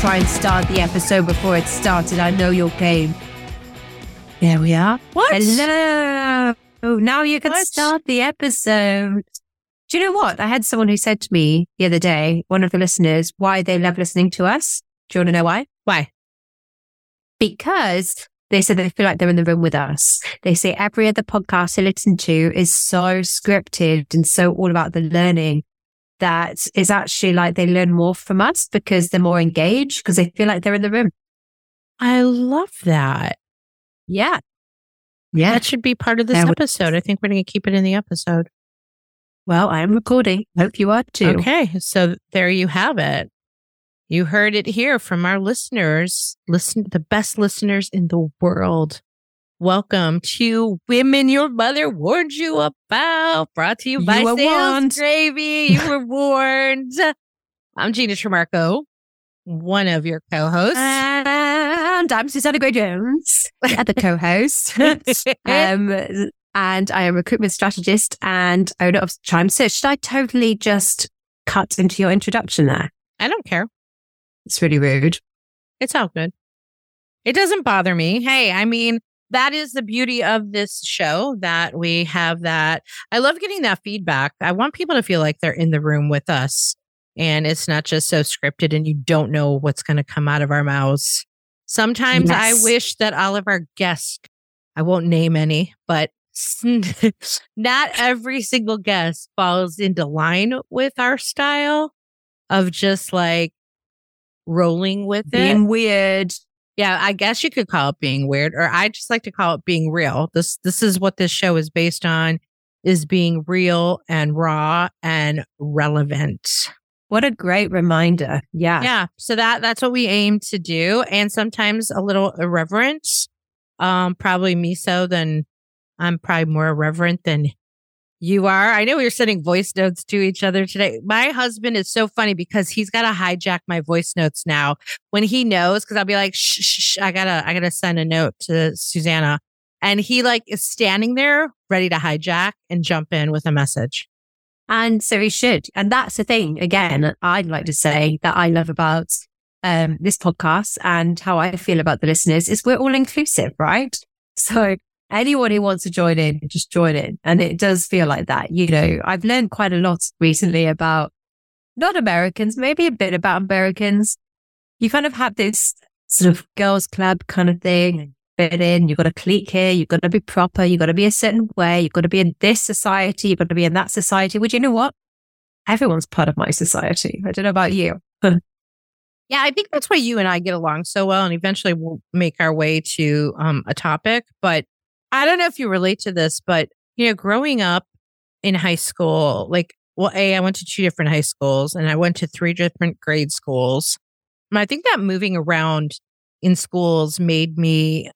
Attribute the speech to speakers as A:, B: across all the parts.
A: try and start the episode before it started. I know your game. There we are.
B: What?
A: Hello. Oh, now you can
B: What?
A: start the episode. Do you know what? I had someone who said to me the other day, one of the listeners, why they love listening to us. Do you want to know why?
B: Why?
A: Because they said they feel like they're in the room with us. They say every other podcast they listen to is so scripted and so all about the learning that it's actually like they learn more from us because they're more engaged because they feel like they're in the room.
B: I love that.
A: Yeah. Yeah.
B: That should be part of this
A: That would-
B: episode. I think we're going to keep it in the episode.
A: Well, I am recording. Hope you are too.
B: Okay. So there you have it. You heard it here from our listeners. Listen, the best listeners in the world. Welcome to Women Your Mother Warned You About, brought to you
A: You
B: by
A: were
B: Sales
A: warned.
B: Gravy. You were warned. I'm Gina Trimarco, one of your co-hosts.
A: And I'm Susanna Gray Jones, the co-host. um, and I am a recruitment strategist and owner of Chime Search. Should I totally just cut into your introduction there?
B: I don't care.
A: It's really rude.
B: It's all good. It doesn't bother me. Hey, I mean, that is the beauty of this show that we have that. I love getting that feedback. I want people to feel like they're in the room with us and it's not just so scripted and you don't know what's going to come out of our mouths. Sometimes I wish that all of our guests, I won't name any, but not every single guest falls into line with our style of just like rolling with it.
A: Being weird.
B: Yeah, I guess you could call it being weird, or I just like to call it being real. This this is what this show is based on, is being real and raw and relevant.
A: What a great reminder. Yeah.
B: Yeah. So that that's what we aim to do. And sometimes a little irreverent. Um, probably me so than I'm probably more irreverent than you are. I know we were sending voice notes to each other today. My husband is so funny because he's got to hijack my voice notes now when he knows, because I'll be like, shh, shh, shh, I gotta, I gotta send a note to Susanna. And he like is standing there ready to hijack and jump in with a message.
A: And so he should. And that's the thing, again, I'd like to say that I love about um, this podcast and how I feel about the listeners is we're all inclusive, right? So anyone who wants to join in, just join in. And it does feel like that. You know, I've learned quite a lot recently about not Americans, maybe a bit about Americans. You kind of have this sort of girls club kind of thing fit in. You've got to clique here. You've got to be proper. You've got to be a certain way. You've got to be in this society. You've got to be in that society. Which you know what? Everyone's part of my society. I don't know about you.
B: Yeah, I think that's why you and I get along so well, and eventually we'll make our way to um, a topic. But I don't know if you relate to this, but you know, growing up in high school, like, well, a I went to two different high schools, and I went to three different grade schools. And I think that moving around in schools made me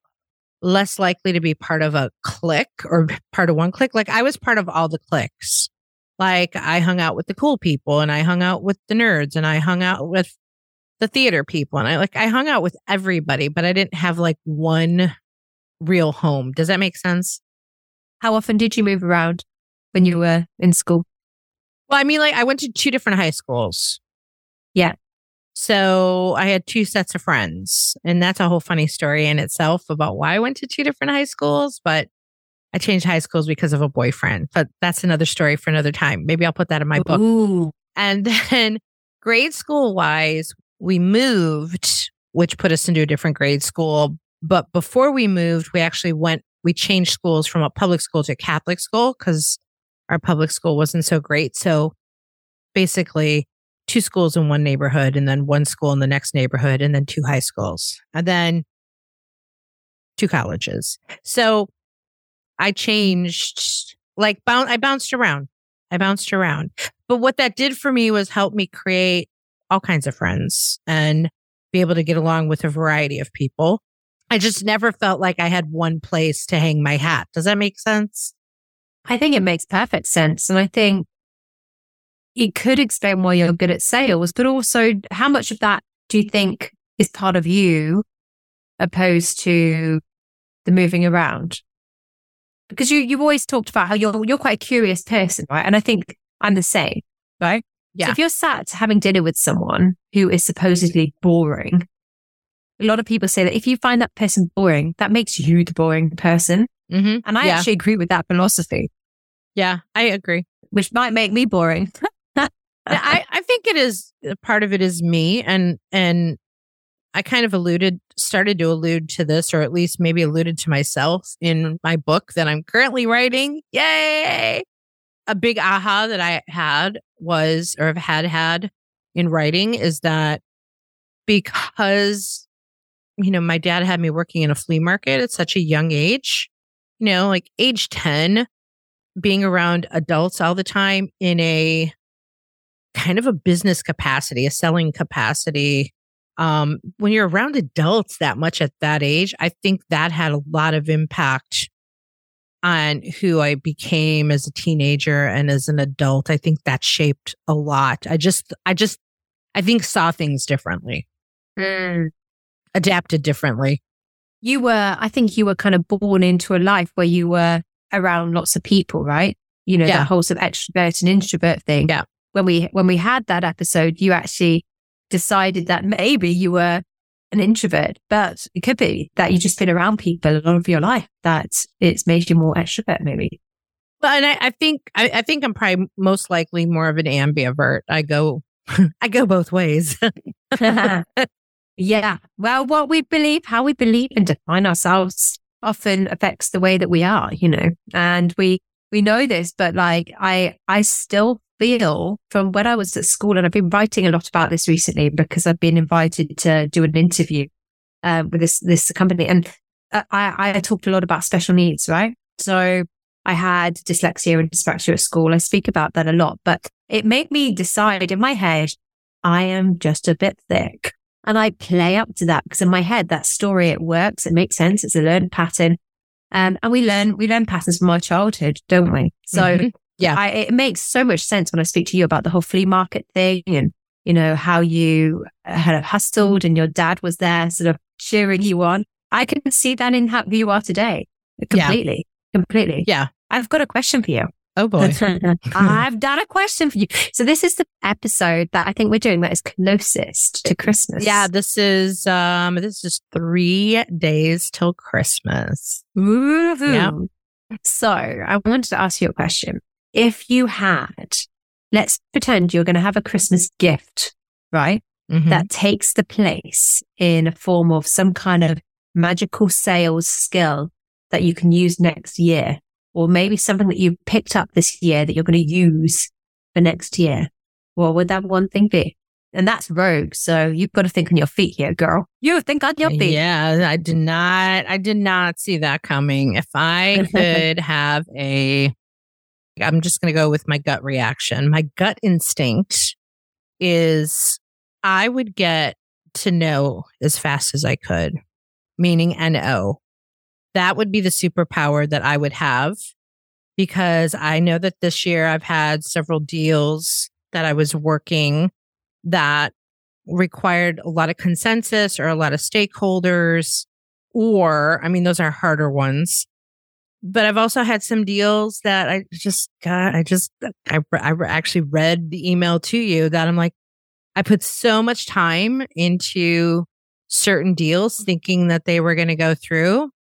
B: less likely to be part of a clique or part of one clique. Like I was part of all the cliques. Like I hung out with the cool people, and I hung out with the nerds, and I hung out with the theater people and I like I hung out with everybody, but I didn't have like one real home. Does that make sense?
A: How often did you move around when you were in school?
B: Well, I mean like I went to two different high schools.
A: Yeah.
B: So I had two sets of friends, and that's a whole funny story in itself about why I went to two different high schools, but I changed high schools because of a boyfriend. But that's another story for another time. Maybe I'll put that in my book.
A: Ooh.
B: And then grade school wise, we moved, which put us into a different grade school. But before we moved, we actually went, we changed schools from a public school to a Catholic school because our public school wasn't so great. So basically, two schools in one neighborhood and then one school in the next neighborhood and then two high schools and then two colleges. So I changed, like, boun- I bounced around. I bounced around. But what that did for me was help me create all kinds of friends and be able to get along with a variety of people. I just never felt like I had one place to hang my hat. Does that make sense?
A: I think it makes perfect sense. And I think it could explain why you're good at sales, but also how much of that do you think is part of you opposed to the moving around? Because you, you've always talked about how you're, you're quite a curious person, right? And I think I'm the same, right?
B: Yeah.
A: So if you're sat having dinner with someone who is supposedly boring, a lot of people say that if you find that person boring, that makes you the boring person.
B: Mm-hmm.
A: And I
B: Yeah.
A: actually agree with that philosophy,
B: Yeah, I agree.
A: which might make me boring.
B: I, I think it is part of it is me and and I kind of alluded started to allude to this or at least maybe alluded to myself in my book that I'm currently writing. Yay! A big aha that I had was or have had had in writing is that because you know my dad had me working in a flea market at such a young age, you know, like age 10 being around adults all the time in a kind of a business capacity, a selling capacity. Um, when you're around adults that much at that age, I think that had a lot of impact on who I became as a teenager and as an adult. I think that shaped a lot. I just, I just, I think saw things differently, adapted differently.
A: You were, I think you were kind of born into a life where you were around lots of people, right? You know,
B: Yeah.
A: that whole sort of extrovert and introvert thing.
B: Yeah.
A: When we, when we had that episode, you actually decided that maybe you were an introvert, but it could be that you've just been around people a lot of your life that it's made you more extrovert, maybe.
B: Well, and I, I think, I, I think I'm probably most likely more of an ambivert. I go, I go both ways.
A: yeah. Well, what we believe, how we believe and define ourselves often affects the way that we are, you know, and we, we know this, but like I, I still feel from when I was at school and I've been writing a lot about this recently because I've been invited to do an interview, um, with this, this company and uh, I, I talked a lot about special needs, right? So I had dyslexia and dyspraxia at school. I speak about that a lot, but it made me decide in my head, I am just a bit thick. And I play up to that because in my head, that story, it works. It makes sense. It's a learned pattern. Um, and we learn, we learn patterns from our childhood, don't we? So
B: Mhm. Yeah.
A: I, it makes so much sense when I speak to you about the whole flea market thing and, you know, how you had hustled and your dad was there sort of cheering you on. I can see that in how you are today.
B: Yeah.
A: Completely. Completely.
B: Yeah.
A: I've got a question for you.
B: Oh boy.
A: I've done a question for you. So this is the episode that I think we're doing that is closest to Christmas.
B: Yeah, this is um this is three days till Christmas. Yeah.
A: So I wanted to ask you a question. If you had, let's pretend you're going to have a Christmas gift, right?
B: Mhm.
A: That takes the place in a form of some kind of magical sales skill that you can use next year, or maybe something that you picked up this year that you're going to use for next year. What would that one thing be? And that's rogue. So you've got to think on your feet here, girl. You think on your feet.
B: Yeah, I did not I did not see that coming. If I could have a I'm just going to go with my gut reaction. My gut instinct is I would get to know as fast as I could, meaning NO. That would be the superpower that I would have because I know that this year I've had several deals that I was working that required a lot of consensus or a lot of stakeholders, or I mean, those are harder ones. But I've also had some deals that I just got, I just, I, I actually read the email to you that I'm like, I put so much time into certain deals thinking that they were going to go through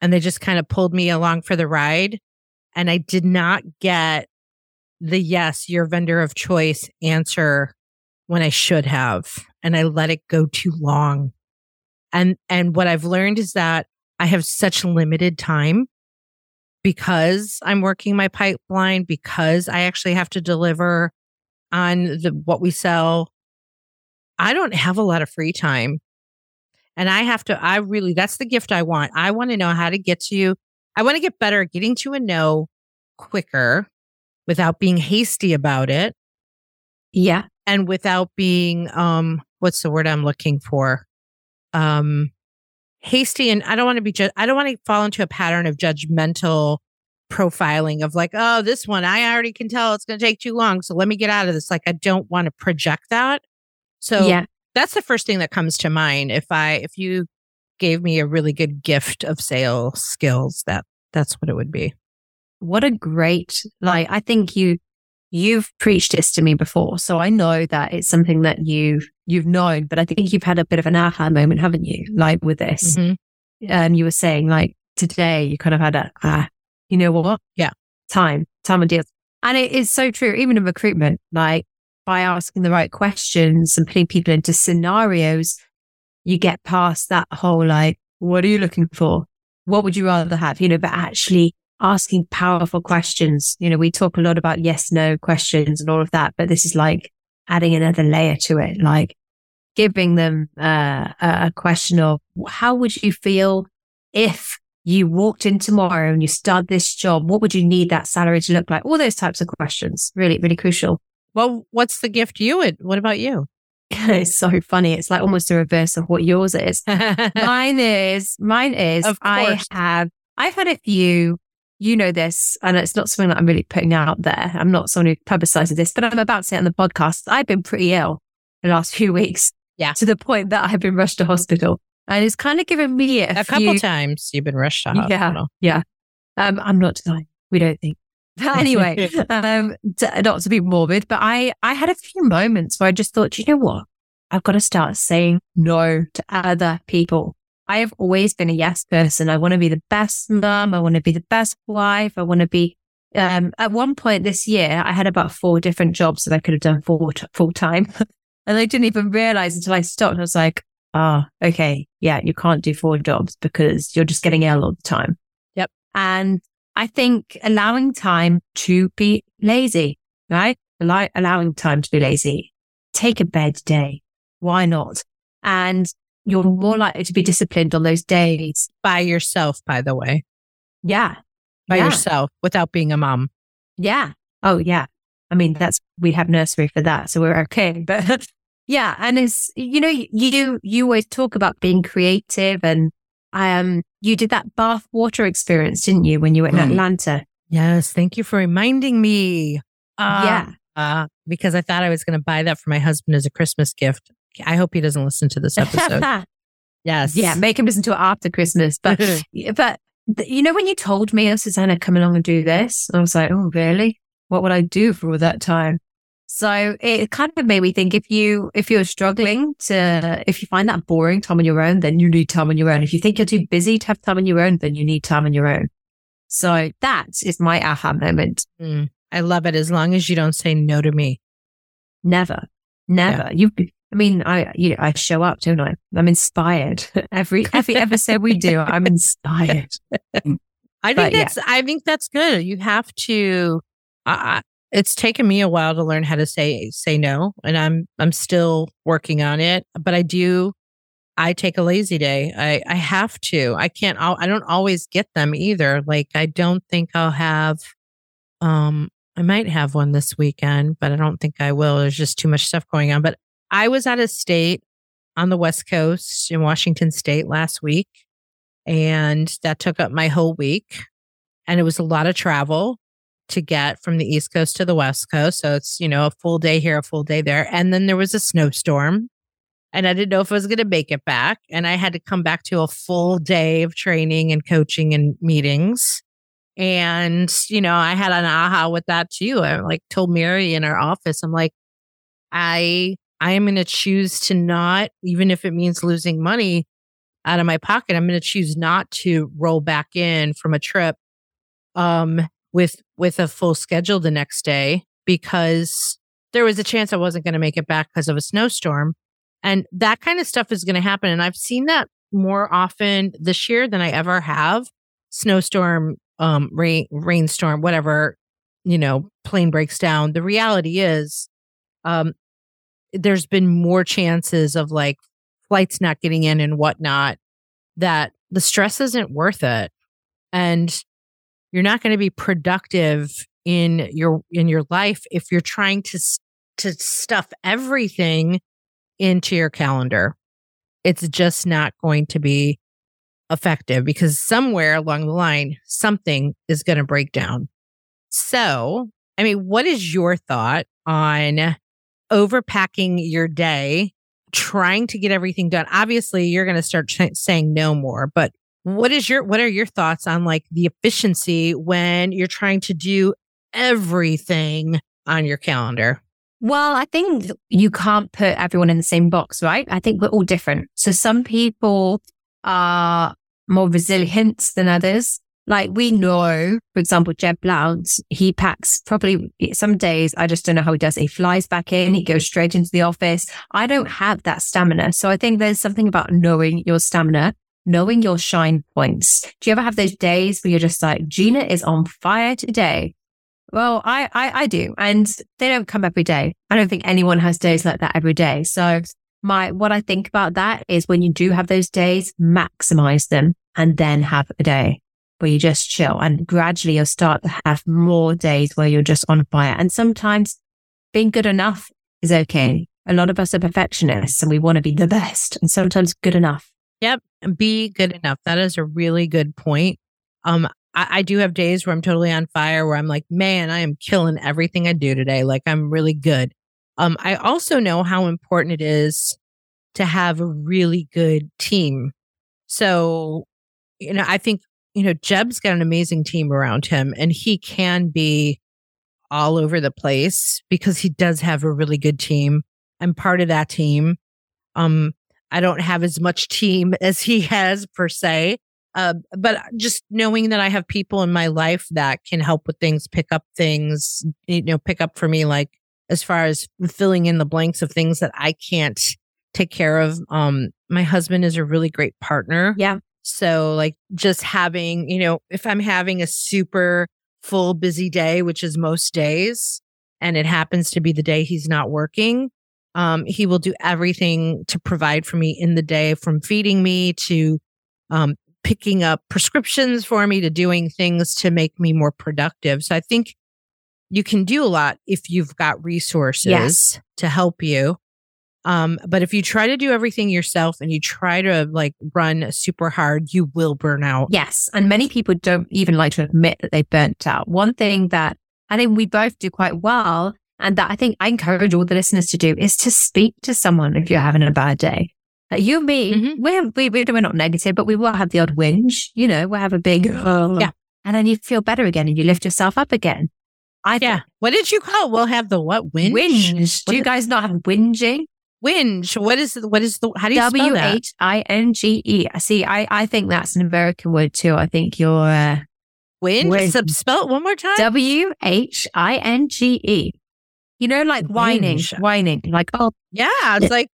B: and they just kind of pulled me along for the ride. And I did not get the yes, your vendor of choice answer when I should have. And I let it go too long. And, and what I've learned is that I have such limited time because I'm working my pipeline, because I actually have to deliver on the, what we sell. I don't have a lot of free time. And I have to, I really, that's the gift I want. I want to know how to get to you. I want to get better at getting to a no quicker without being hasty about it
A: Yeah.
B: and without being um what's the word I'm looking for? Um hasty and I don't want to be ju- I don't want to fall into a pattern of judgmental profiling of like, oh, this one I already can tell it's going to take too long, so let me get out of this. Like I don't want to project that. So
A: yeah.
B: That's the first thing that comes to mind if I if you gave me a really good gift of sales skills, that that's what it would be.
A: What a great, like, I think you, you've preached this to me before, so I know that it's something that you've you've known, but I think you've had a bit of an aha moment, haven't you? Like with this, mm-hmm. um, you were saying like today, you kind of had a ah, you know what?
B: Yeah,
A: time, time and deals, and it is so true. Even in recruitment, like by asking the right questions and putting people into scenarios, you get past that whole like, what are you looking for? What would you rather have? You know, but actually asking powerful questions. You know, we talk a lot about yes, no questions and all of that, but this is like adding another layer to it, like giving them uh, a question of how would you feel if you walked in tomorrow and you start this job? What would you need that salary to look like? All those types of questions, really, really crucial.
B: Well, what's the gift you would? What about you?
A: it's so funny. It's like almost the reverse of what yours is. mine is, mine is, I have, I've had a few you know this, and it's not something that I'm really putting out there. I'm not someone who publicizes this, but I'm about to say it on the podcast. I've been pretty ill the last few weeks.
B: Yeah.
A: To the point that I've been rushed to hospital. And it's kind of given me a,
B: a few, couple times you've been rushed to hospital.
A: Yeah. Yeah. Um, I'm not denying. We don't think. But anyway, um, to, not to be morbid, but I, I had a few moments where I just thought, you know what? I've got to start saying no to other people. I have always been a yes person. I want to be the best mum. I want to be the best wife. I want to be, um, at one point this year, I had about four different jobs that I could have done full, full time. and I didn't even realize until I stopped. I was like, oh, okay. Yeah. You can't do four jobs because you're just getting ill all the time.
B: Yep.
A: And I think allowing time to be lazy, right? Allow- allowing time to be lazy. Take a bed day. Why not? And you're more likely to be disciplined on those days.
B: By yourself, by the way.
A: Yeah.
B: By
A: yeah.
B: yourself without being a mom.
A: Yeah. Oh, yeah. I mean, that's, we have nursery for that. So we're okay. But yeah. And it's, you know, you, you always talk about being creative and, um, you did that bath water experience, didn't you, when you were in mm. Atlanta?
B: Yes. Thank you for reminding me.
A: Uh, yeah.
B: Uh, because I thought I was going to buy that for my husband as a Christmas gift. I hope he doesn't listen to this episode. yes.
A: Yeah. Make him listen to it after Christmas. But, but you know, when you told me, oh, Susanna, come along and do this, I was like, oh, really? What would I do for all that time? So it kind of made me think if you, if you're struggling to, if you find that boring time on your own, then you need time on your own. If you think you're too busy to have time on your own, then you need time on your own. So that is my aha moment.
B: Mm, I love it. As long as you don't say no to me.
A: Never, never. Yeah. You, I mean, I you know, I show up, don't I? I'm inspired. every every episode we do, I'm inspired.
B: I think but, that's yeah. I think that's good. You have to. Uh, it's taken me a while to learn how to say say no, and I'm I'm still working on it. But I do. I take a lazy day. I I have to. I can't. I don't always get them either. Like I don't think I'll have. Um, I might have one this weekend, but I don't think I will. There's just too much stuff going on. But I was at a state on the West Coast in Washington State last week, and that took up my whole week. And it was a lot of travel to get from the East Coast to the West Coast. So it's, you know, a full day here, a full day there. And then there was a snowstorm, and I didn't know if I was going to make it back. And I had to come back to a full day of training and coaching and meetings. And, you know, I had an aha with that too. I like told Mary in our office, I'm like, I I am going to choose to not, even if it means losing money out of my pocket, I'm going to choose not to roll back in from a trip, um, with, with a full schedule the next day because there was a chance I wasn't going to make it back because of a snowstorm. And that kind of stuff is going to happen. And I've seen that more often this year than I ever have. Snowstorm, um, rain, rainstorm, whatever, you know, plane breaks down. The reality is, um, there's been more chances of like flights not getting in and whatnot that the stress isn't worth it. And you're not going to be productive in your in your life if you're trying to to stuff everything into your calendar. It's just not going to be effective because somewhere along the line something is going to break down. So, I mean, what is your thought on overpacking your day, trying to get everything done. Obviously, you're going to start ch- saying no more, but what is your what are your thoughts on like the efficiency when you're trying to do everything on your calendar?
A: Well, I think you can't put everyone in the same box, right? I think we're all different. So some people are more resilient than others. Like we know, for example, Jeb Blount, he packs probably eh, some days. I just don't know how he does. It. He flies back in, he goes straight into the office. I don't have that stamina. So I think there's something about knowing your stamina, knowing your shine points. Do you ever have those days where you're just like, Gina is on fire today? Well, I, I, I do. And they don't come every day. I don't think anyone has days like that every day. So my, what I think about that is when you do have those days, maximize them and then have a day where you just chill and gradually you'll start to have more days where you're just on fire. And sometimes being good enough is okay. A lot of us are perfectionists and we want to be the best and sometimes good enough.
B: Yep. Be good enough. That is a really good point. Um, I, I do have days where I'm totally on fire where I'm like, man, I am killing everything I do today. Like I'm really good. Um, I also know how important it is to have a really good team. So, you know, I think you know, Jeb's got an amazing team around him and he can be all over the place because he does have a really good team. I'm part of that team. Um, I don't have as much team as he has per se. Uh, but just knowing that I have people in my life that can help with things, pick up things, you know, pick up for me, like as far as filling in the blanks of things that I can't take care of. Um, my husband is a really great partner.
A: Yeah.
B: So like just having, you know, if I'm having a super full busy day, which is most days, and it happens to be the day he's not working, um, he will do everything to provide for me in the day from feeding me to um, picking up prescriptions for me to doing things to make me more productive. So I think you can do a lot if you've got resources
A: yes.
B: to help you. Um, but if you try to do everything yourself and you try to like run super hard, you will burn out.
A: Yes. And many people don't even like to admit that they burnt out. One thing that I think we both do quite well and that I think I encourage all the listeners to do is to speak to someone if you're having a bad day. Like you and me, mm-hmm. we're, we, we're not negative, but we will have the odd whinge, you know, we'll have a big,
B: uh, yeah.
A: And then you feel better again and you lift yourself up again.
B: I yeah. what did you call? It? We'll have the what? Whinge?
A: Whinge. Do you guys not have whinging?
B: Whinge. What is what is the how do you spell
A: W H I N G E? See, I I think that's an American word too. I think you're uh,
B: whinge. Sub- spell it one more time.
A: W H I N G E. You know, like whining, whining, like oh
B: yeah, it's like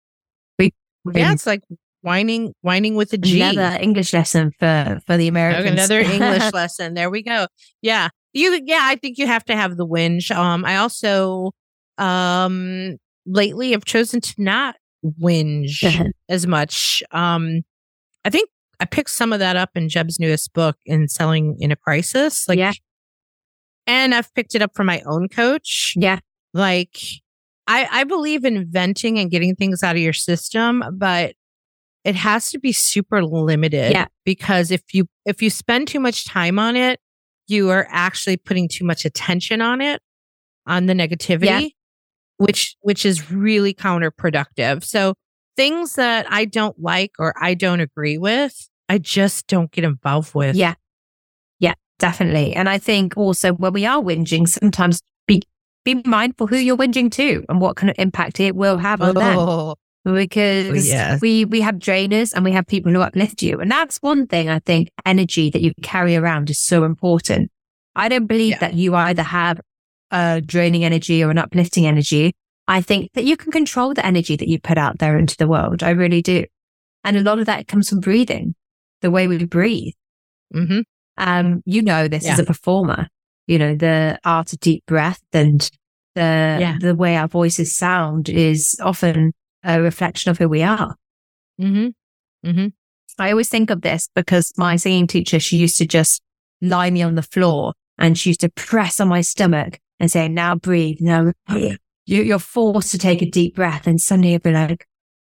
B: we, yeah, it's like whining, whining with a G.
A: Another English lesson for for the Americans.
B: Another English lesson. There we go. Yeah, you. Yeah, I think you have to have the whinge. Um, I also um lately have chosen to not whinge as much. Um, I think I picked some of that up in Jeb's newest book in Selling in a Crisis.
A: Like, yeah.
B: And I've picked it up from my own coach.
A: Yeah.
B: Like, I, I believe in venting and getting things out of your system, but it has to be super limited.
A: Yeah.
B: Because if you, if you spend too much time on it, you are actually putting too much attention on it, on the negativity. Yeah which which is really counterproductive. So things that I don't like or I don't agree with, I just don't get involved with.
A: Yeah. Yeah, definitely. And I think also when we are whinging, sometimes be mindful who you're whinging to and what kind of impact it will have on oh. them. Because yes. we we have drainers and we have people who uplift you. And that's one thing I think energy that you carry around is so important. I don't believe yeah. that you either have a draining energy or an uplifting energy. I think that you can control the energy that you put out there into the world. I really do. And a lot of that comes from breathing, the way we breathe.
B: Mm-hmm.
A: Um, you know this yeah. as a performer, you know, the art of deep breath and the, yeah. the way our voices sound is often a reflection of who we are.
B: Mm-hmm. Mm-hmm.
A: I always think of this because my singing teacher, she used to just lie me on the floor and she used to press on my stomach and say, now breathe. Now you're forced to take a deep breath and suddenly you'll be like,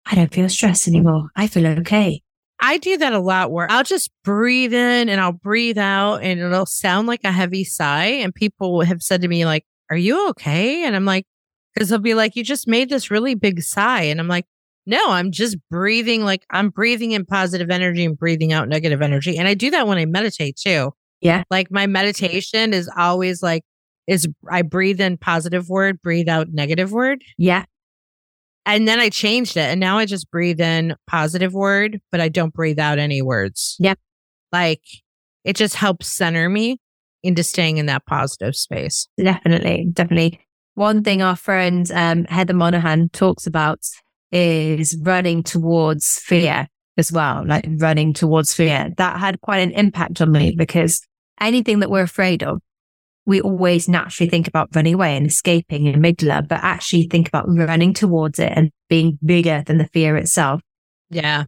A: I don't feel stressed anymore. I feel okay.
B: I do that a lot where I'll just breathe in and I'll breathe out and it'll sound like a heavy sigh. And people have said to me, like, are you okay? And I'm like, because they'll be like, you just made this really big sigh. And I'm like, no, I'm just breathing like I'm breathing in positive energy and breathing out negative energy. And I do that when I meditate too.
A: Yeah.
B: Like my meditation is always like is I breathe in positive word, breathe out negative word.
A: Yeah.
B: And then I changed it and now I just breathe in positive word, but I don't breathe out any words.
A: Yep.
B: Like it just helps center me into staying in that positive space.
A: Definitely. Definitely. One thing our friend um, Heather Monahan talks about is running towards fear as well, like running towards fear. That had quite an impact on me because anything that we're afraid of, we always naturally think about running away and escaping and amygdala, but actually think about running towards it and being bigger than the fear itself.
B: Yeah.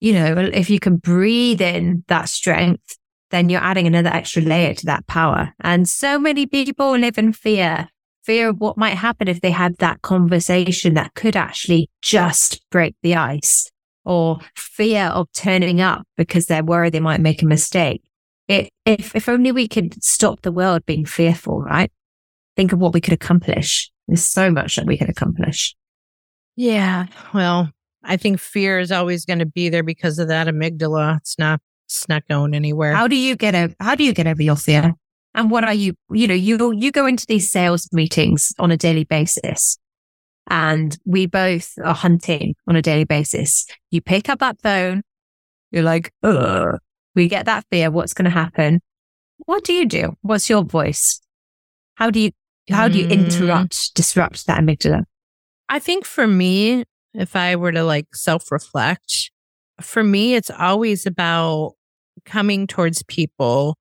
A: You know, if you can breathe in that strength, then you're adding another extra layer to that power. And so many people live in fear, fear of what might happen if they had that conversation that could actually just break the ice or fear of turning up because they're worried they might make a mistake. It, if, if only we could stop the world being fearful, right? Think of what we could accomplish. There's so much that we could accomplish.
B: Yeah. Well, I think fear is always going to be there because of that amygdala. It's not, it's not going anywhere.
A: How do you get over, how do you get over your fear? And what are you, you know, you, you go into these sales meetings on a daily basis and we both are hunting on a daily basis. You pick up that phone. You're like, Ugh. We get that fear. What's going to happen? What do you do? What's your voice? How do you, how do you mm. interrupt, disrupt that amygdala?
B: I think for me, if I were to like self reflect, for me, it's always about coming towards people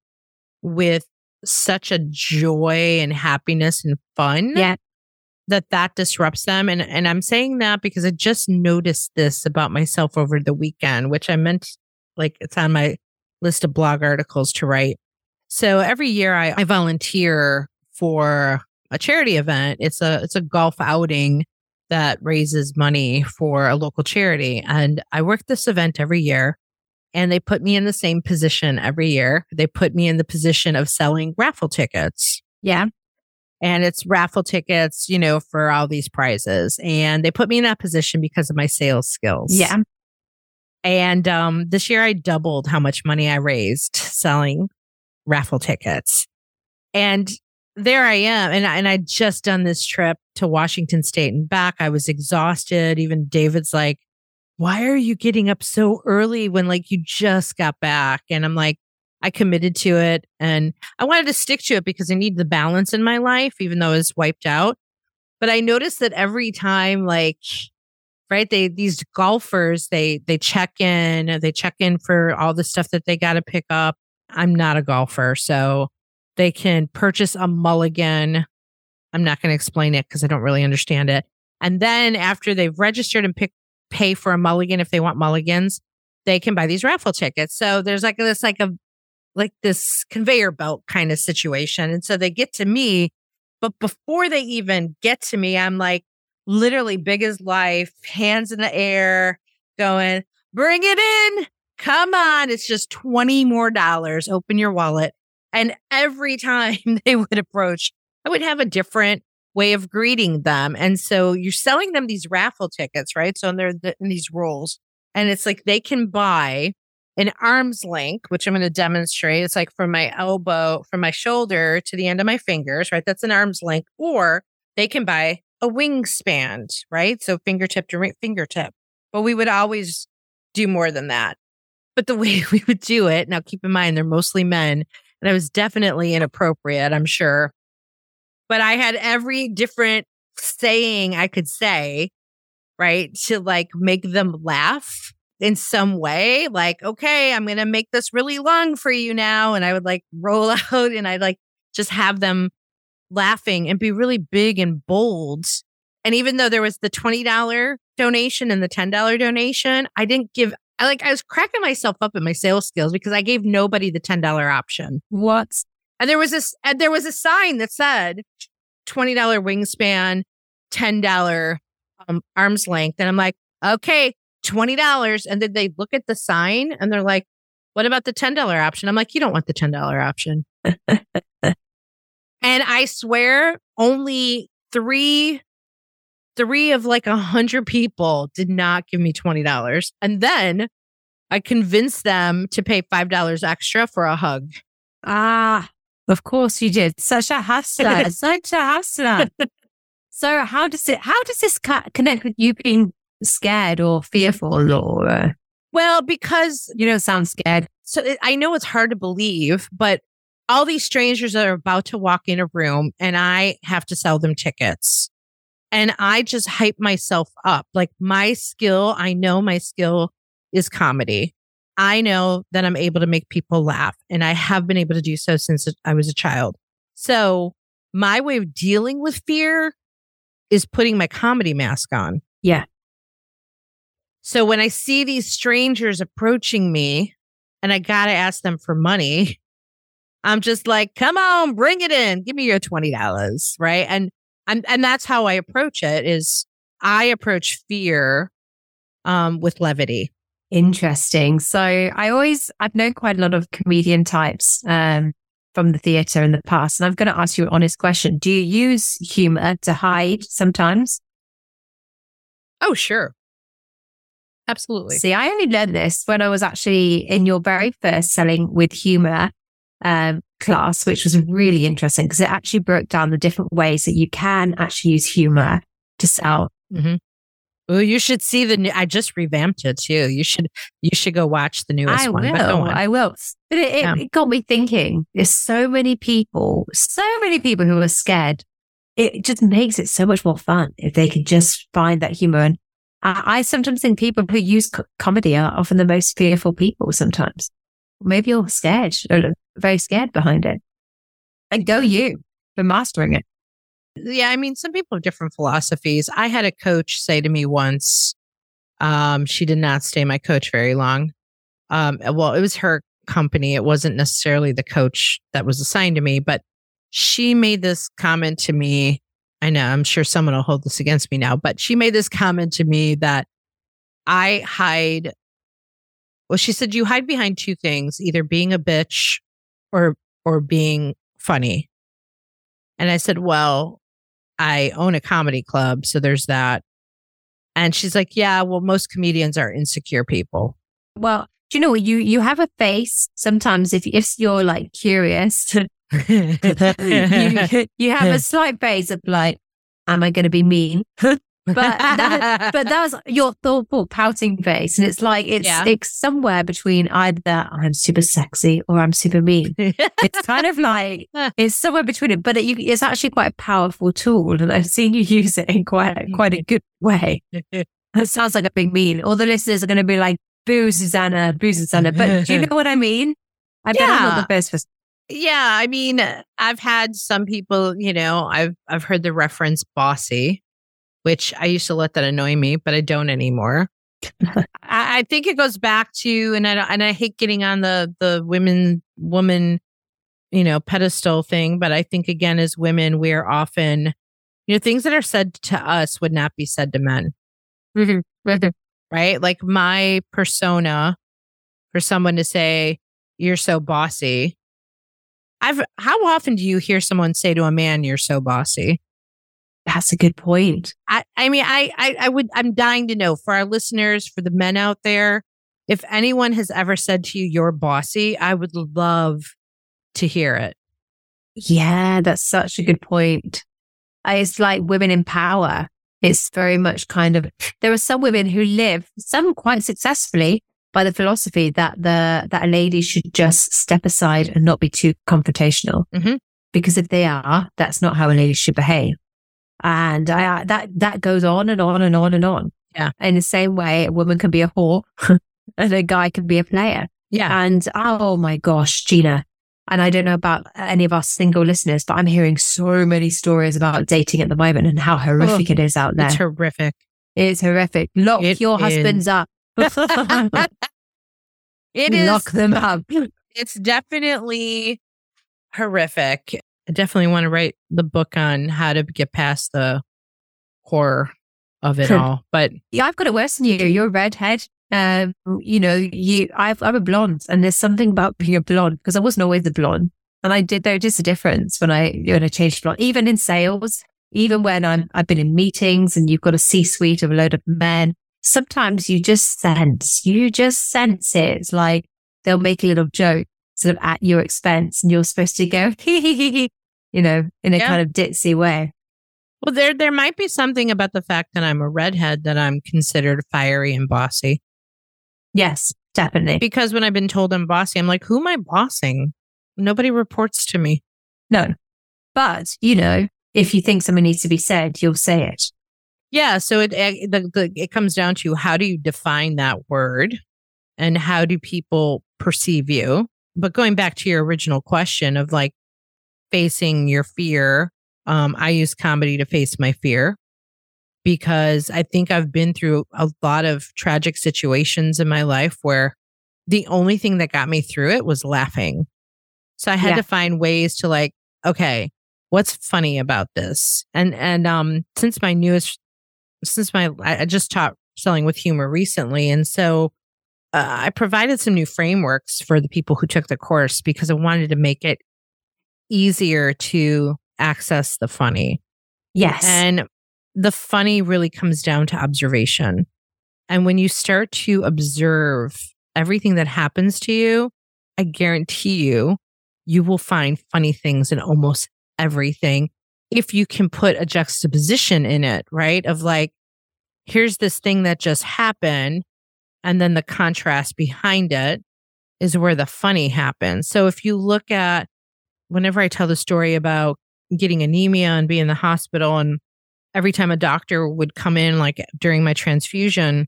B: with such a joy and happiness and fun.
A: Yeah.
B: That that disrupts them. And, and I'm saying that because I just noticed this about myself over the weekend, which I meant like it's on my list of blog articles to write. So every year I, I volunteer for a charity event. It's a, it's a golf outing that raises money for a local charity. And I work this event every year and they put me in the same position every year. They put me in the position of selling raffle tickets.
A: Yeah.
B: And it's raffle tickets, you know, for all these prizes. And they put me in that position because of my sales skills.
A: Yeah.
B: And um, this year I doubled how much money I raised selling raffle tickets. And there I am. And, and I'd just done this trip to Washington State and back. I was exhausted. Even David's like, why are you getting up so early when like you just got back? And I'm like, I committed to it and I wanted to stick to it because I need the balance in my life, even though I was wiped out. But I noticed that every time, like, right, they, these golfers, they, they check in, they check in for all the stuff that they got to pick up. I'm not a golfer. So they can purchase a mulligan. I'm not going to explain it because I don't really understand it. And then after they've registered and pick, pay for a mulligan, if they want mulligans, they can buy these raffle tickets. So there's like this, like a, like this conveyor belt kind of situation. And so they get to me, but before they even get to me, I'm like literally big as life, hands in the air, going, bring it in. Come on. It's just 20 more dollars. Open your wallet. And every time they would approach, I would have a different way of greeting them. And so you're selling them these raffle tickets, right? So they're in these rolls and it's like they can buy an arm's length, which I'm going to demonstrate. It's like from my elbow, from my shoulder to the end of my fingers, right? That's an arm's length. Or they can buy a wingspan, right? So fingertip to fingertip. But we would always do more than that. But the way we would do it, now keep in mind, they're mostly men, and I was definitely inappropriate, I'm sure. But I had every different saying I could say, right? To like make them laugh in some way. Like, okay, I'm going to make this really long for you now. And I would like roll out and I'd like just have them laughing and be really big and bold. And even though there was the $20 donation and the $10 donation, I didn't give I like I was cracking myself up at my sales skills because I gave nobody the ten dollar option.
A: What?
B: And there was this and there was a sign that said twenty dollar wingspan, ten dollar um, arms length, and I'm like, okay, twenty dollars. And then they look at the sign and they're like, what about the ten dollar option? I'm like, you don't want the ten dollar option. and I swear, only three three of like a hundred people did not give me $20. And then I convinced them to pay $5 extra for a hug.
A: Ah, Of course you did. Such a hustler. such a hustler. So how does it, how does this connect with you being scared or fearful or? Uh,
B: well, because
A: you don't sound scared.
B: So it, I know it's hard to believe, but all these strangers are about to walk in a room and I have to sell them tickets. And I just hype myself up. Like my skill, I know my skill is comedy. I know that I'm able to make people laugh and I have been able to do so since I was a child. So my way of dealing with fear is putting my comedy mask on.
A: Yeah.
B: So when I see these strangers approaching me and I got to ask them for money, I'm just like, come on, bring it in. Give me your $20. Right. And, and, and that's how I approach it is I approach fear, um, with levity.
A: Interesting. So I always, I've known quite a lot of comedian types, um, from the theater in the past. And I'm going to ask you an honest question. Do you use humor to hide sometimes?
B: Oh, sure. Absolutely.
A: See, I only learned this when I was actually in your very first selling with humor um, class, which was really interesting because it actually broke down the different ways that you can actually use humor to sell.
B: Mm-hmm. Well, you should see the new. I just revamped it too. You should you should go watch the newest
A: I
B: one.
A: Will, I will. But it, yeah. it, got me thinking. There's so many people, so many people who are scared. It just makes it so much more fun if they can just find that humor. And I, I sometimes think people who use co- comedy are often the most fearful people. Sometimes, maybe you're scared, very scared behind it. And go you for mastering it.
B: Yeah, I mean, some people have different philosophies. I had a coach say to me once, um, she did not stay my coach very long. Um, well, it was her company. It wasn't necessarily the coach that was assigned to me, but she made this comment to me. I know, I'm sure someone will hold this against me now, but she made this comment to me that I hide. Well, she said, you hide behind two things, either being a bitch or, or being funny. And I said, well, I own a comedy club. So there's that. And she's like, yeah, well, most comedians are insecure people.
A: Well, do you know what? You, you have a face sometimes if, if you're like curious, you, you have a slight face of like, am I going to be mean? but that, but that's your thoughtful pouting face, and it's like it's yeah. it's somewhere between either I'm super sexy or I'm super mean. it's kind of like it's somewhere between it, but it, it's actually quite a powerful tool, and I've seen you use it in quite a, quite a good way. It sounds like a big mean. All the listeners are going to be like, "Boo, Susanna, boo, Susanna," but do you know what I mean? I bet yeah. I'm not the first person.
B: Yeah, I mean, I've had some people, you know, I've I've heard the reference bossy, which I used to let that annoy me, but I don't anymore. I, I, think it goes back to, and I and I hate getting on the the women woman, you know, pedestal thing, but I think again as women, we're often, you know, things that are said to us would not be said to men. Mm-hmm. Right? Like my persona for someone to say, "You're so bossy." I've how often do you hear someone say to a man, "You're so bossy"?
A: That's a good point.
B: I, I mean, I, I, I would, I'm dying to know for our listeners, for the men out there, if anyone has ever said to you, you're bossy, I would love to hear it.
A: Yeah, that's such a good point. It's like women in power. It's very much kind of, there are some women who live, some quite successfully by the philosophy that the, that a lady should just step aside and not be too confrontational. Mm-hmm. Because if they are, that's not how a lady should behave. And I, that, that goes on and on and on and on.
B: Yeah.
A: In the same way, a woman can be a whore and a guy can be a player.
B: Yeah.
A: And oh my gosh, Gina. And I don't know about any of our single listeners, but I'm hearing so many stories about dating at the moment and how horrific oh, it is out there.
B: It's horrific.
A: It's horrific. Lock it your is. husbands up.
B: it is.
A: Lock them up.
B: It's definitely horrific. I definitely want to write the book on how to get past the horror of it all. But
A: yeah, I've got it worse than you. You're a redhead. Um, you know, you, I've, I'm a blonde and there's something about being a blonde because I wasn't always a blonde. And I did notice a difference when I, when I changed blonde, even in sales, even when I'm, I've been in meetings and you've got a C suite of a load of men. Sometimes you just sense, you just sense it. It's like they'll make a little joke sort of at your expense and you're supposed to go, you know, in a
B: Yeah.
A: kind of ditzy way.
B: Well, there there might be something about the fact that I'm a redhead that I'm considered fiery and bossy.
A: Yes, definitely.
B: Because when I've been told I'm bossy, I'm like, who am I bossing? Nobody reports to me.
A: No. But, you know, if you think something needs to be said, you'll say it.
B: Yeah, so it it, the, the, it comes down to how do you define that word, and how do people perceive you? But going back to your original question of like facing your fear, um, I use comedy to face my fear because I think I've been through a lot of tragic situations in my life where the only thing that got me through it was laughing. So I had
A: Yeah.
B: to find ways to like, okay, what's funny about this? And and um since my newest since my I just taught selling with humor recently and so uh, I provided some new frameworks for the people who took the course because I wanted to make it easier to access the funny.
A: Yes.
B: And the funny really comes down to observation. And when you start to observe everything that happens to you, I guarantee you, you will find funny things in almost everything if you can put a juxtaposition in it, right? Of like, here's this thing that just happened. And then the contrast behind it is where the funny happens. So if you look at whenever I tell the story about getting anemia and being in the hospital, and every time a doctor would come in, like during my transfusion,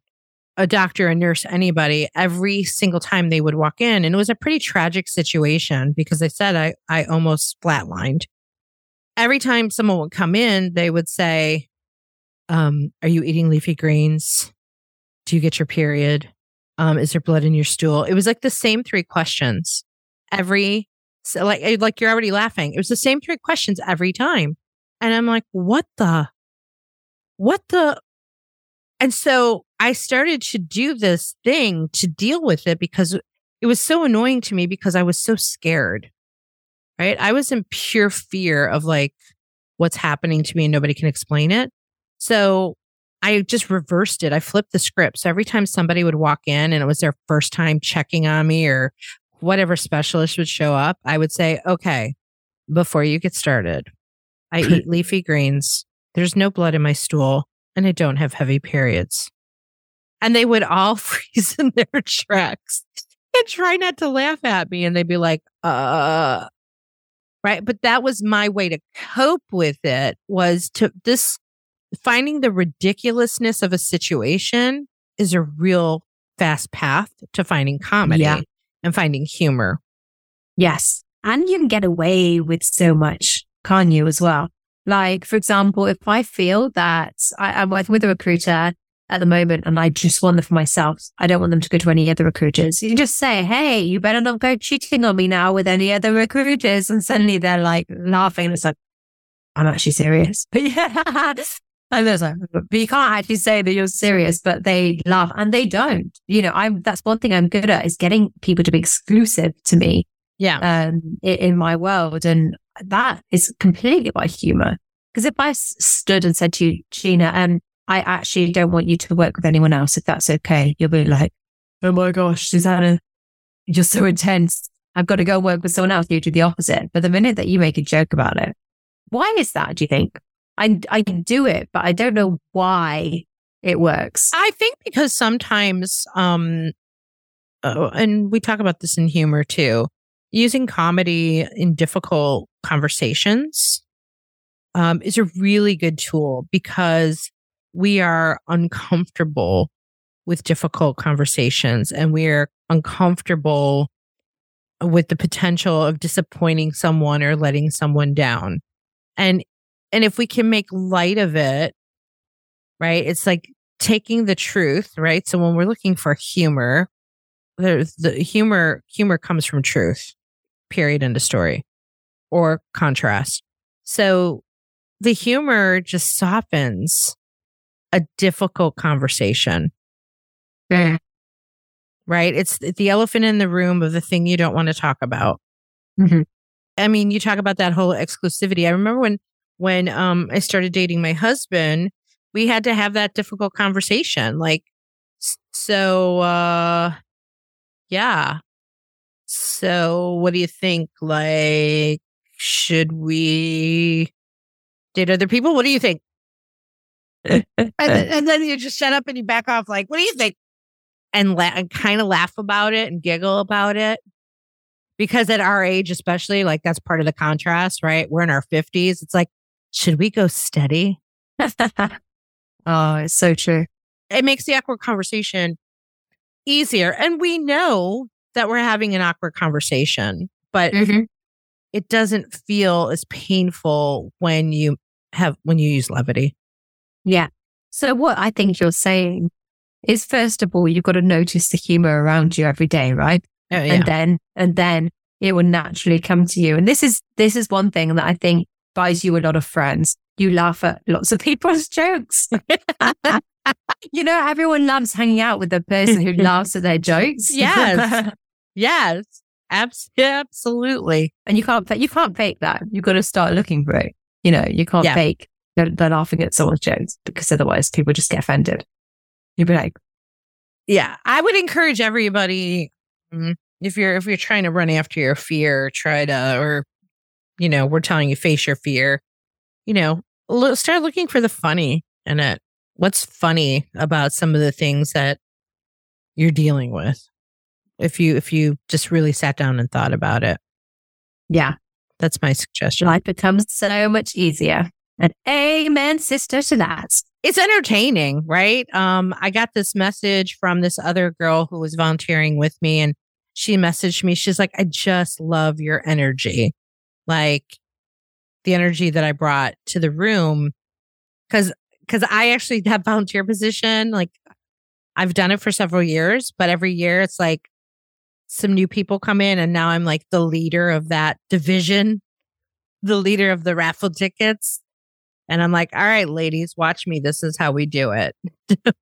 B: a doctor, a nurse, anybody, every single time they would walk in, and it was a pretty tragic situation because I said I, I almost flatlined. Every time someone would come in, they would say, um, Are you eating leafy greens? Do you get your period? Um, is there blood in your stool? It was like the same three questions every so like like you're already laughing. It was the same three questions every time. And I'm like, what the what the and so I started to do this thing to deal with it because it was so annoying to me because I was so scared. Right? I was in pure fear of like what's happening to me and nobody can explain it. So I just reversed it. I flipped the script. So every time somebody would walk in and it was their first time checking on me or whatever specialist would show up, I would say, okay, before you get started, I eat leafy greens. There's no blood in my stool and I don't have heavy periods. And they would all freeze in their tracks and try not to laugh at me. And they'd be like, uh, right. But that was my way to cope with it was to this finding the ridiculousness of a situation is a real fast path to finding comedy
A: Yeah.
B: And finding humor.
A: Yes. And you can get away with so much, can't you, as well? Like, for example, if I feel that I, I'm working with a recruiter at the moment and I just want them for myself, I don't want them to go to any other recruiters. You just say, Hey, you better not go cheating on me now with any other recruiters. And suddenly they're like laughing. And it's like, I'm actually serious. But yeah. And there's like, but you can't actually say that you're serious, but they laugh and they don't. You know, I'm, that's one thing I'm good at is getting people to be exclusive to me
B: Yeah.
A: um, in, in my world. And that is completely by humor. Because if I stood and said to you, Gina, um, I actually don't want you to work with anyone else, if that's okay, you'll be like, oh my gosh, Susanna, you're so intense. I've got to go work with someone else. You do the opposite. But the minute that you make a joke about it, why is that, do you think? I, I can do it, but I don't know why it works.
B: I think because sometimes, um, oh, and we talk about this in humor too, using comedy in difficult conversations um, is a really good tool because we are uncomfortable with difficult conversations and we are uncomfortable with the potential of disappointing someone or letting someone down. And and if we can make light of it, right? It's like taking the truth, right? So when we're looking for humor, there's the humor humor comes from truth. Period end of story. Or contrast. So the humor just softens a difficult conversation, Yeah. right? It's the elephant in the room of the thing you don't want to talk about.
A: Mhm.
B: I mean, you talk about that whole exclusivity. I remember when when um I started dating my husband, we had to have that difficult conversation. Like so uh yeah. So, what do you think? Like, should we date other people? What do you think? and, then, and, then, you just shut up and you back off. Like, what do you think? And, la- and kind of laugh about it and giggle about it. Because at our age, especially, like that's part of the contrast, right? We're in our 50s. It's like, should we go steady?
A: oh, it's so true.
B: It makes the awkward conversation easier. And we know that we're having an awkward conversation, but mm-hmm. it doesn't feel as painful when you have, when you use levity.
A: Yeah. So what I think you're saying is first of all, you've got to notice the humor around you every day, right?
B: Oh, yeah.
A: And then, and then it will naturally come to you. And this is, this is one thing that I think buys you a lot of friends. You laugh at lots of people's jokes. you know, everyone loves hanging out with the person who laughs at their jokes.
B: Yes. yes. Abs- absolutely.
A: And you can't, you can't fake that. You've got to start looking for it. You know, you can't yeah. fake they're, they're laughing at someone's jokes because otherwise people just get offended. You'd be like,
B: yeah, I would encourage everybody mm, if you're if you're trying to run after your fear, try to or you know we're telling you face your fear. You know, lo- start looking for the funny in it. What's funny about some of the things that you're dealing with? If you if you just really sat down and thought about it.
A: Yeah,
B: that's my suggestion.
A: Life becomes so much easier. And amen, sister, to that.
B: It's entertaining, right? Um, I got this message from this other girl who was volunteering with me and she messaged me. She's like, I just love your energy. Like the energy that I brought to the room. Cause, cause I actually have volunteer position. Like I've done it for several years, but every year it's like some new people come in and now I'm like the leader of that division, the leader of the raffle tickets. And I'm like, all right, ladies, watch me. This is how we do it.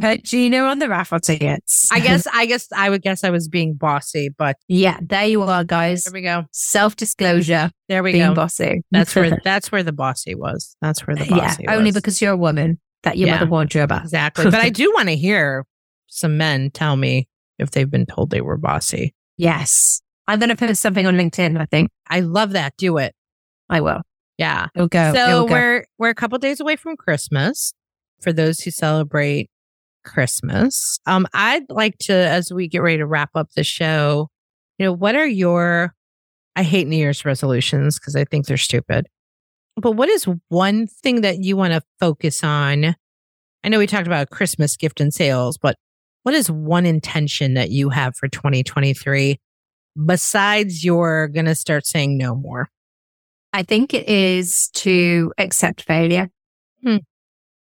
A: Put Gina on the raffle tickets.
B: I guess, I guess I would guess I was being bossy, but
A: yeah, there you are, guys.
B: There we go.
A: Self disclosure.
B: There we
A: being
B: go.
A: bossy.
B: That's where, that's where the bossy was. That's where the bossy
A: yeah, only because you're a woman that your yeah, mother warned you about.
B: Exactly. but I do want to hear some men tell me if they've been told they were bossy.
A: Yes. I'm going to put something on LinkedIn, I think.
B: I love that. Do it.
A: I will.
B: Yeah.
A: It'll go.
B: So
A: It'll go.
B: we're we're a couple days away from Christmas. For those who celebrate Christmas, um, I'd like to, as we get ready to wrap up the show, you know, what are your? I hate New Year's resolutions because I think they're stupid. But what is one thing that you want to focus on? I know we talked about Christmas gift and sales, but what is one intention that you have for 2023 besides you're going to start saying no more?
A: I think it is to accept failure.
B: Hmm.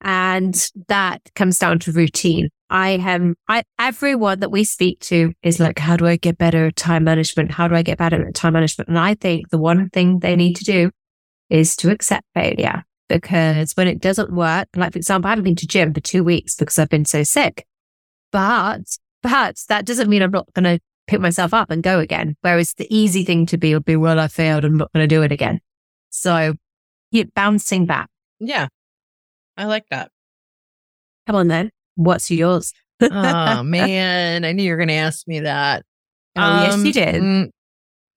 A: And that comes down to routine. I am, I, everyone that we speak to is like, how do I get better at time management? How do I get better at time management? And I think the one thing they need to do is to accept failure because when it doesn't work, like for example, I haven't been to gym for two weeks because I've been so sick, but, but that doesn't mean I'm not going to pick myself up and go again. Whereas the easy thing to be would be, well, I failed. I'm not going to do it again. So keep bouncing back.
B: Yeah. I like that.
A: Come on then. What's yours?
B: oh man, I knew you were going to ask me that.
A: Oh, um, yes, you did.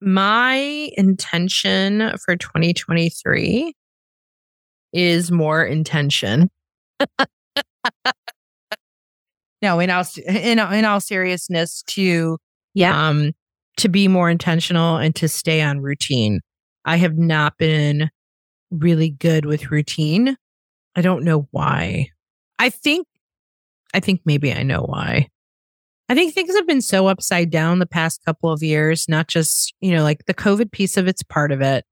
B: My intention for 2023 is more intention. no, in all in, in all seriousness, to
A: yeah,
B: um, to be more intentional and to stay on routine. I have not been really good with routine. I don't know why. I think, I think maybe I know why. I think things have been so upside down the past couple of years, not just, you know, like the COVID piece of it's part of it.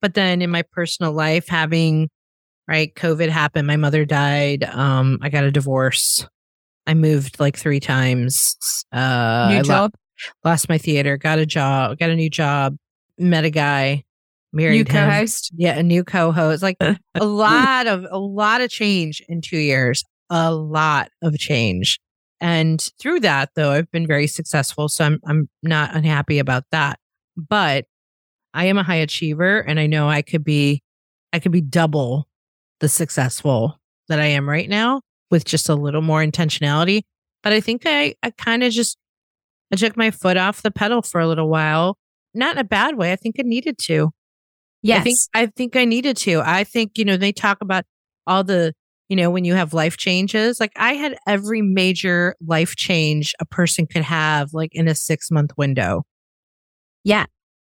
B: But then in my personal life, having, right, COVID happened, my mother died, um, I got a divorce. I moved like three times. Uh,
A: new
B: I
A: job?
B: Lo- lost my theater, got a job, got a new job, met a guy, married
A: new co-host.
B: Yeah, a new co-host. Like a lot of a lot of change in two years. A lot of change. And through that, though, I've been very successful. So I'm I'm not unhappy about that. But I am a high achiever and I know I could be I could be double the successful that I am right now with just a little more intentionality. But I think I, I kind of just I took my foot off the pedal for a little while. Not in a bad way. I think it needed to.
A: Yes.
B: I think I think I needed to. I think, you know, they talk about all the, you know, when you have life changes. Like I had every major life change a person could have like in a 6 month window.
A: Yeah.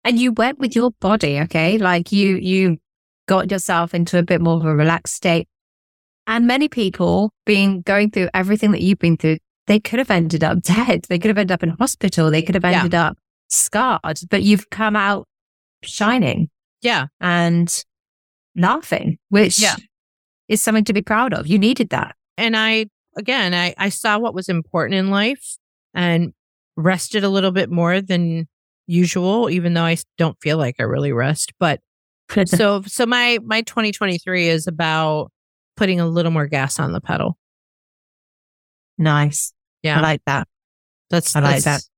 A: And you went with your body, okay? Like you you got yourself into a bit more of a relaxed state. And many people being going through everything that you've been through, they could have ended up dead. They could have ended up in hospital. They could have
B: Yeah.
A: ended up scarred, but you've come out shining
B: Yeah.
A: and laughing, which
B: Yeah.
A: is something to be proud of. You needed that.
B: And I again, I I saw what was important in life and rested a little bit more than usual even though I don't feel like I really rest, but so so my my 2023 is about putting a little more gas on the pedal.
A: nice.
B: Yeah.
A: I like that.
B: That's
A: I like
B: that's,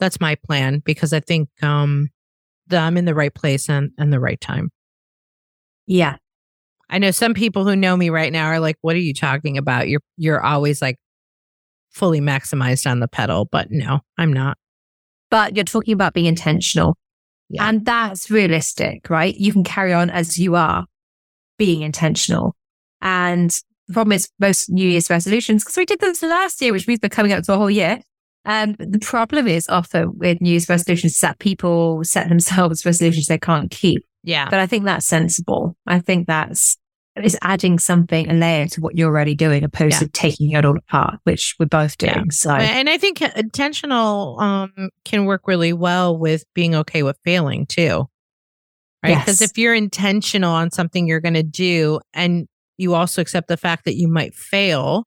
B: That's my plan because I think um that I'm in the right place and and the right time.
A: Yeah.
B: I know some people who know me right now are like, "What are you talking about? You're you're always like fully maximized on the pedal." But no, I'm not.
A: But you're talking about being intentional.
B: Yeah.
A: And that's realistic, right? You can carry on as you are being intentional. And the problem is most New Year's resolutions, because we did this last year, which means they're coming up to a whole year. Um, the problem is often with New Year's resolutions is that people set themselves resolutions they can't keep.
B: Yeah.
A: But I think that's sensible. I think that's it's adding something, a layer to what you're already doing, opposed
B: Yeah.
A: to taking it all apart, which we're both doing.
B: Yeah.
A: So
B: And I think intentional um, can work really well with being okay with failing too. Right. Because
A: Yes.
B: if you're intentional on something you're going to do and you also accept the fact that you might fail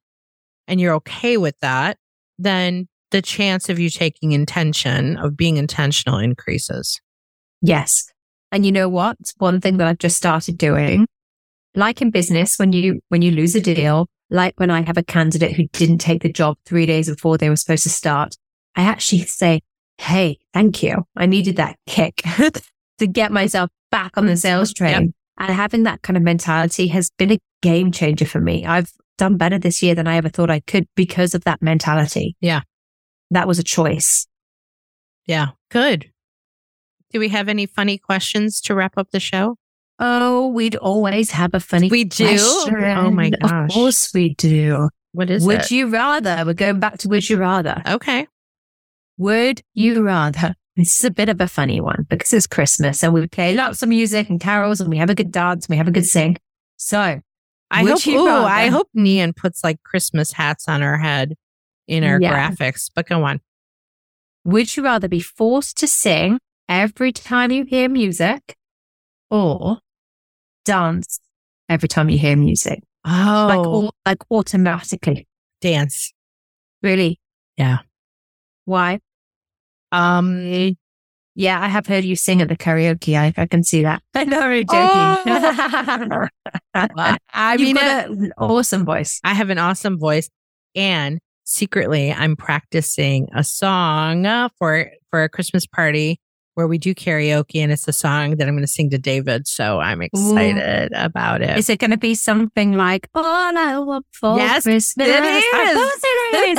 B: and you're okay with that, then the chance of you taking intention, of being intentional increases.
A: Yes. And you know what? One thing that I've just started doing, like in business, when you, when you lose a deal, like when I have a candidate who didn't take the job three days before they were supposed to start, I actually say, Hey, thank you. I needed that kick to get myself back on the sales train. And having that kind of mentality has been a game changer for me. I've done better this year than I ever thought I could because of that mentality.
B: Yeah.
A: That was a choice.
B: Yeah. Good. Do we have any funny questions to wrap up the show?
A: Oh, we'd always have a funny
B: We do?
A: question.
B: Oh my gosh.
A: Of course we do.
B: What is
A: would
B: it?
A: you rather? We're going back to would you rather.
B: okay.
A: Would you rather? This is a bit of a funny one because it's Christmas and we play lots of music and carols and we have a good dance and we have a good sing. So
B: I
A: Would
B: hope.
A: you
B: Ooh? I hope Nian puts like Christmas hats on her head in our
A: Yeah.
B: graphics. But go on.
A: would you rather be forced to sing every time you hear music or dance every time you hear music?
B: Oh,
A: Like, au- like automatically.
B: dance.
A: Really?
B: Yeah.
A: Why?
B: Um.
A: Yeah, I have heard you sing at the karaoke. I, I can see that. I know, I'm joking.
B: I
A: You've
B: mean,
A: got
B: uh,
A: an awesome voice.
B: I have an awesome voice, and secretly, I'm practicing a song uh, for for a Christmas party where we do karaoke, and it's a song that I'm going to sing to David. So I'm excited about it.
A: Is it going to be something like "All I Want for
B: Yes,
A: Christmas"?
B: it is.
A: it is.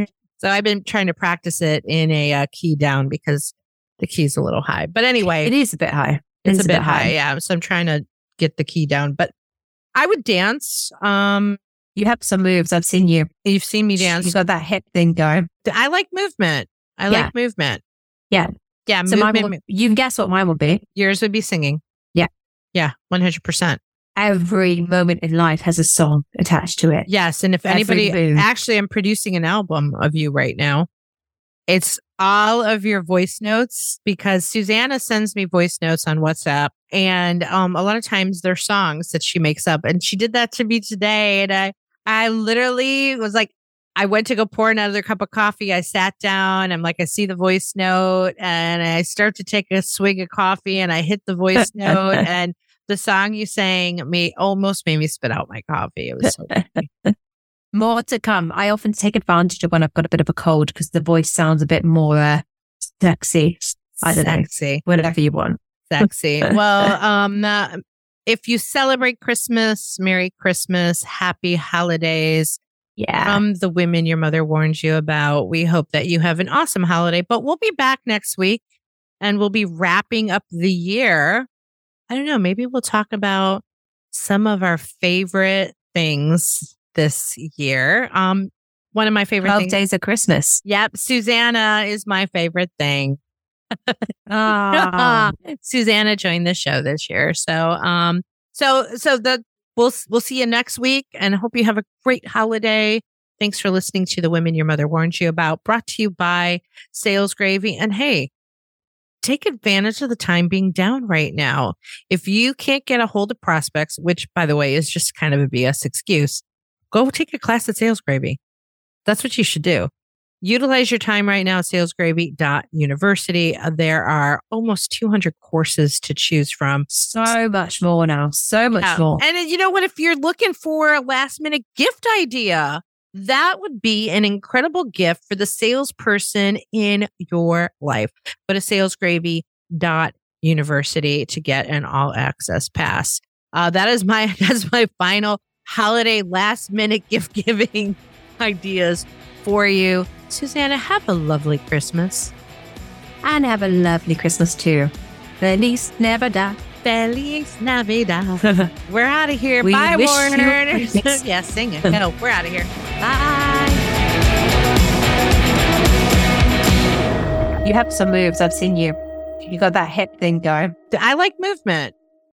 A: It.
B: So I've been trying to practice it in a uh, key down because the key's a little high. But anyway,
A: It is a bit high. It
B: it's
A: is
B: a bit high. Yeah. So I'm trying to get the key down. But I would dance. Um,
A: You have some moves. I've seen you.
B: you've seen me dance.
A: You got that hip thing going.
B: I like movement. I
A: Yeah.
B: like movement.
A: Yeah.
B: Yeah.
A: So
B: movement.
A: will, you guess what mine will be.
B: yours would be singing.
A: Yeah.
B: Yeah. 100%.
A: Every moment in life has a song attached to it.
B: Yes. And if
A: Every
B: anybody,
A: move.
B: actually, I'm producing an album of you right now. It's all of your voice notes because Susanna sends me voice notes on WhatsApp. And um, a lot of times they're songs that she makes up. And she did that to me today. And I, I literally was like, I went to go pour another cup of coffee. I sat down. I'm like, I see the voice note and I start to take a swig of coffee and I hit the voice note and the song you sang me almost made me spit out my coffee. It was so
A: More to come. I often take advantage of when I've got a bit of a cold because the voice sounds a bit more uh, sexy. I don't know.
B: sexy,
A: Whatever you want.
B: sexy. well, um, uh, if you celebrate Christmas, Merry Christmas, Happy Holidays.
A: Yeah.
B: from the women your mother warned you about. We hope that you have an awesome holiday, but we'll be back next week and we'll be wrapping up the year. I don't know, maybe we'll talk about some of our favorite things this year. Um, one of my favorite
A: 12
B: things.
A: days of Christmas.
B: Yep, Susanna is my favorite thing.
A: Ah.
B: Susanna joined the show this year. So, um, so, so the, we'll, we'll see you next week and hope you have a great holiday. Thanks for listening to the women your mother warned you about brought to you by sales gravy. And hey, take advantage of the time being down right now. If you can't get a hold of prospects, which by the way is just kind of a BS excuse, go take a class at sales gravy. That's what you should do. Utilize your time right now at salesgravy.university. Uh, There are almost 200 courses to choose from.
A: so much more now. So much
B: Yeah.
A: more.
B: And uh, you know what? If you're looking for a last minute gift idea, that would be an incredible gift for the salesperson in your life. Go to salesgravy.university to get an all access pass. Uh, that is my that's my final holiday last minute gift giving ideas for you. Susanna, have a lovely Christmas.
A: And have a lovely Christmas too. Feliz Navidad.
B: Feliz Navidad. We're out of here.
A: We
B: Bye,
A: wish you
B: Warners.
A: Christmas.
B: yeah, sing it. No, we're out of here.
A: Bye. You have some moves. I've seen you. You got that hip thing going.
B: I like movement.